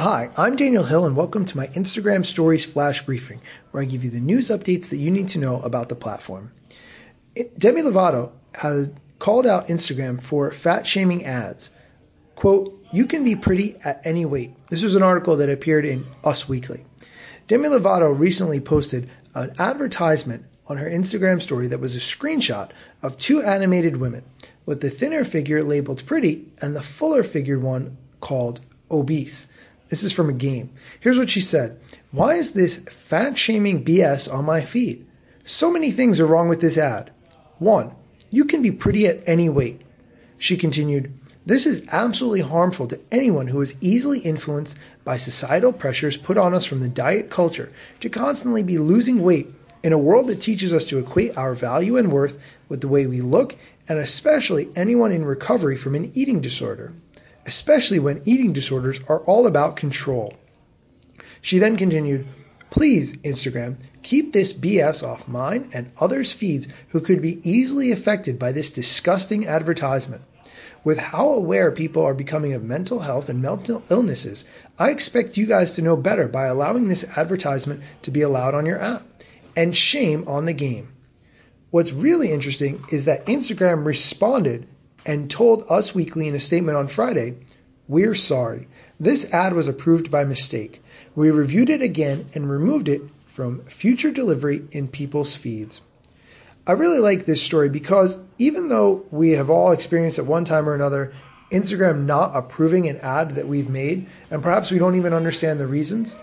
Hi, I'm Daniel Hill, and welcome to my Instagram Stories Flash Briefing, where I give you the news updates that you need to know about the platform. Demi Lovato has called out Instagram for fat shaming ads. Quote, you can be pretty at any weight. This was an article that appeared in Us Weekly. Demi Lovato recently posted an advertisement on her Instagram story that was a screenshot of two animated women, with the thinner figure labeled pretty and the fuller figured one called obese. This is from a game. Here's what she said Why is this fat shaming BS on my feed? So many things are wrong with this ad. One, you can be pretty at any weight. She continued, This is absolutely harmful to anyone who is easily influenced by societal pressures put on us from the diet culture to constantly be losing weight in a world that teaches us to equate our value and worth with the way we look, and especially anyone in recovery from an eating disorder especially when eating disorders are all about control. She then continued, Please, Instagram, keep this BS off mine and others' feeds who could be easily affected by this disgusting advertisement. With how aware people are becoming of mental health and mental illnesses, I expect you guys to know better by allowing this advertisement to be allowed on your app. And shame on the game. What's really interesting is that Instagram responded and told Us Weekly in a statement on Friday, We're sorry. This ad was approved by mistake. We reviewed it again and removed it from future delivery in people's feeds. I really like this story because even though we have all experienced at one time or another Instagram not approving an ad that we've made, and perhaps we don't even understand the reasons,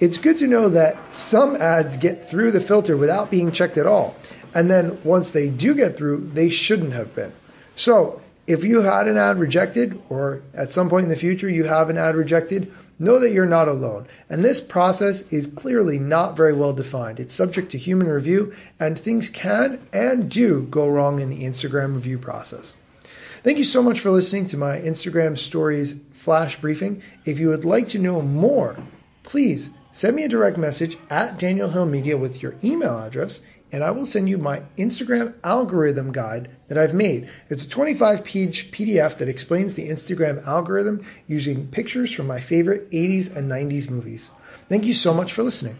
it's good to know that some ads get through the filter without being checked at all. And then once they do get through, they shouldn't have been. So if you had an ad rejected, or at some point in the future you have an ad rejected, know that you're not alone. And this process is clearly not very well defined. It's subject to human review, and things can and do go wrong in the Instagram review process. Thank you so much for listening to my Instagram stories flash briefing. If you would like to know more, please send me a direct message at Daniel Hill Media with your email address and I will send you my Instagram algorithm guide that I've made. It's a 25 page PDF that explains the Instagram algorithm using pictures from my favorite 80s and 90s movies. Thank you so much for listening.